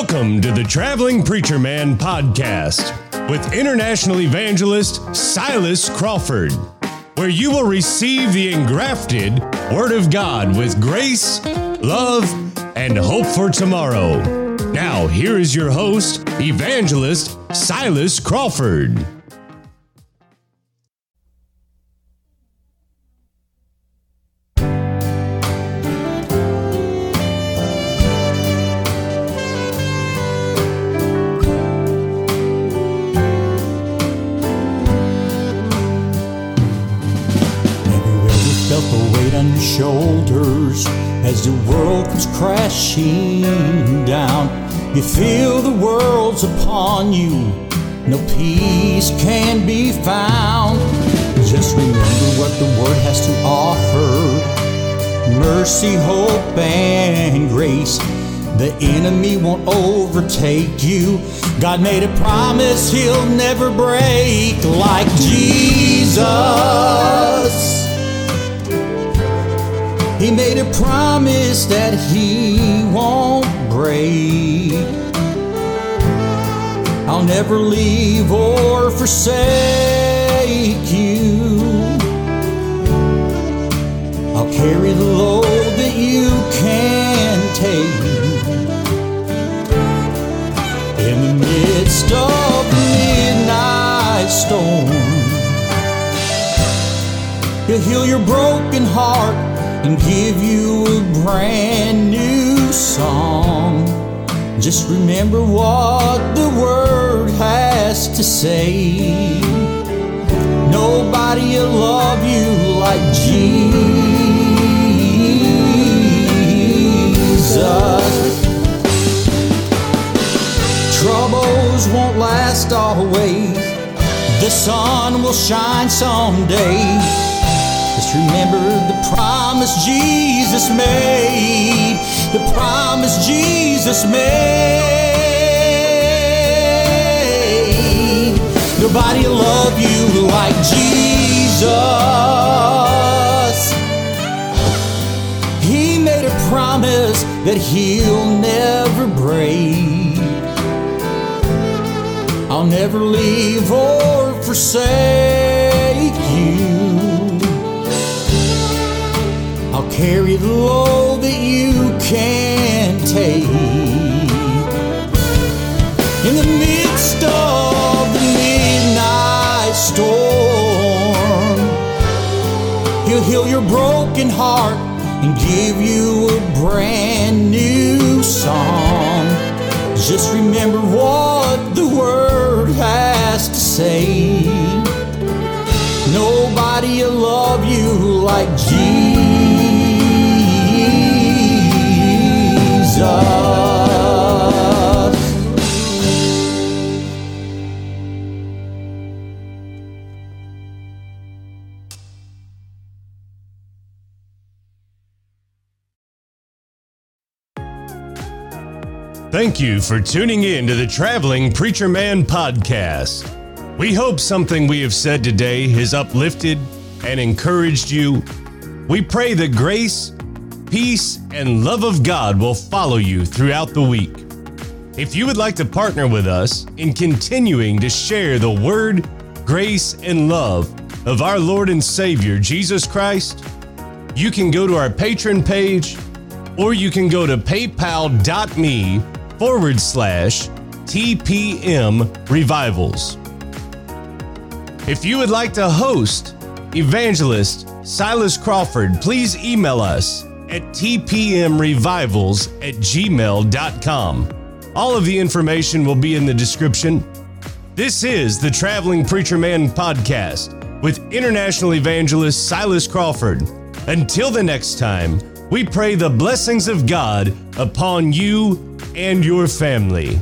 Welcome to the Traveling Preacher Man podcast with international evangelist Silas Crawford, where you will receive the engrafted Word of God with grace, love, and hope for tomorrow. Now, here is your host, evangelist Silas Crawford. Shoulders as the world comes crashing down. You feel the world's upon you, no peace can be found. Just remember what the Word has to offer mercy, hope, and grace. The enemy won't overtake you. God made a promise he'll never break like Jesus. He made a promise that he won't break. I'll never leave or forsake you. I'll carry the load that you can take. In the midst of the midnight storm, He'll heal your broken heart and give you a brand new song. Just remember what the word has to say. Nobody will love you like Jesus. Troubles won't last always. The sun will shine someday. Just remember the promise Jesus made. The promise Jesus made. Nobody will love you like Jesus. He made a promise that he'll never break. I'll never leave or forsake you. I'll the load that you can take. In the midst of the midnight storm, He'll heal your broken heart and give you a brand new song. Just remember what the Word has to say. Nobody will love you like Jesus. Thank you for tuning in to the Traveling Preacher Man podcast. We hope something we have said today has uplifted and encouraged you. We pray that grace, peace, and love of God will follow you throughout the week. If you would like to partner with us in continuing to share the word, grace, and love of our Lord and Savior Jesus Christ, you can go to our Patreon page or you can go to paypal.me forward slash TPM revivals. If you would like to host evangelist Silas Crawford, please email us at tpmrevivals at gmail.com. All of the information will be in the description. This is the Traveling Preacher Man podcast with international evangelist Silas Crawford. Until the next time, we pray the blessings of God upon you and your family.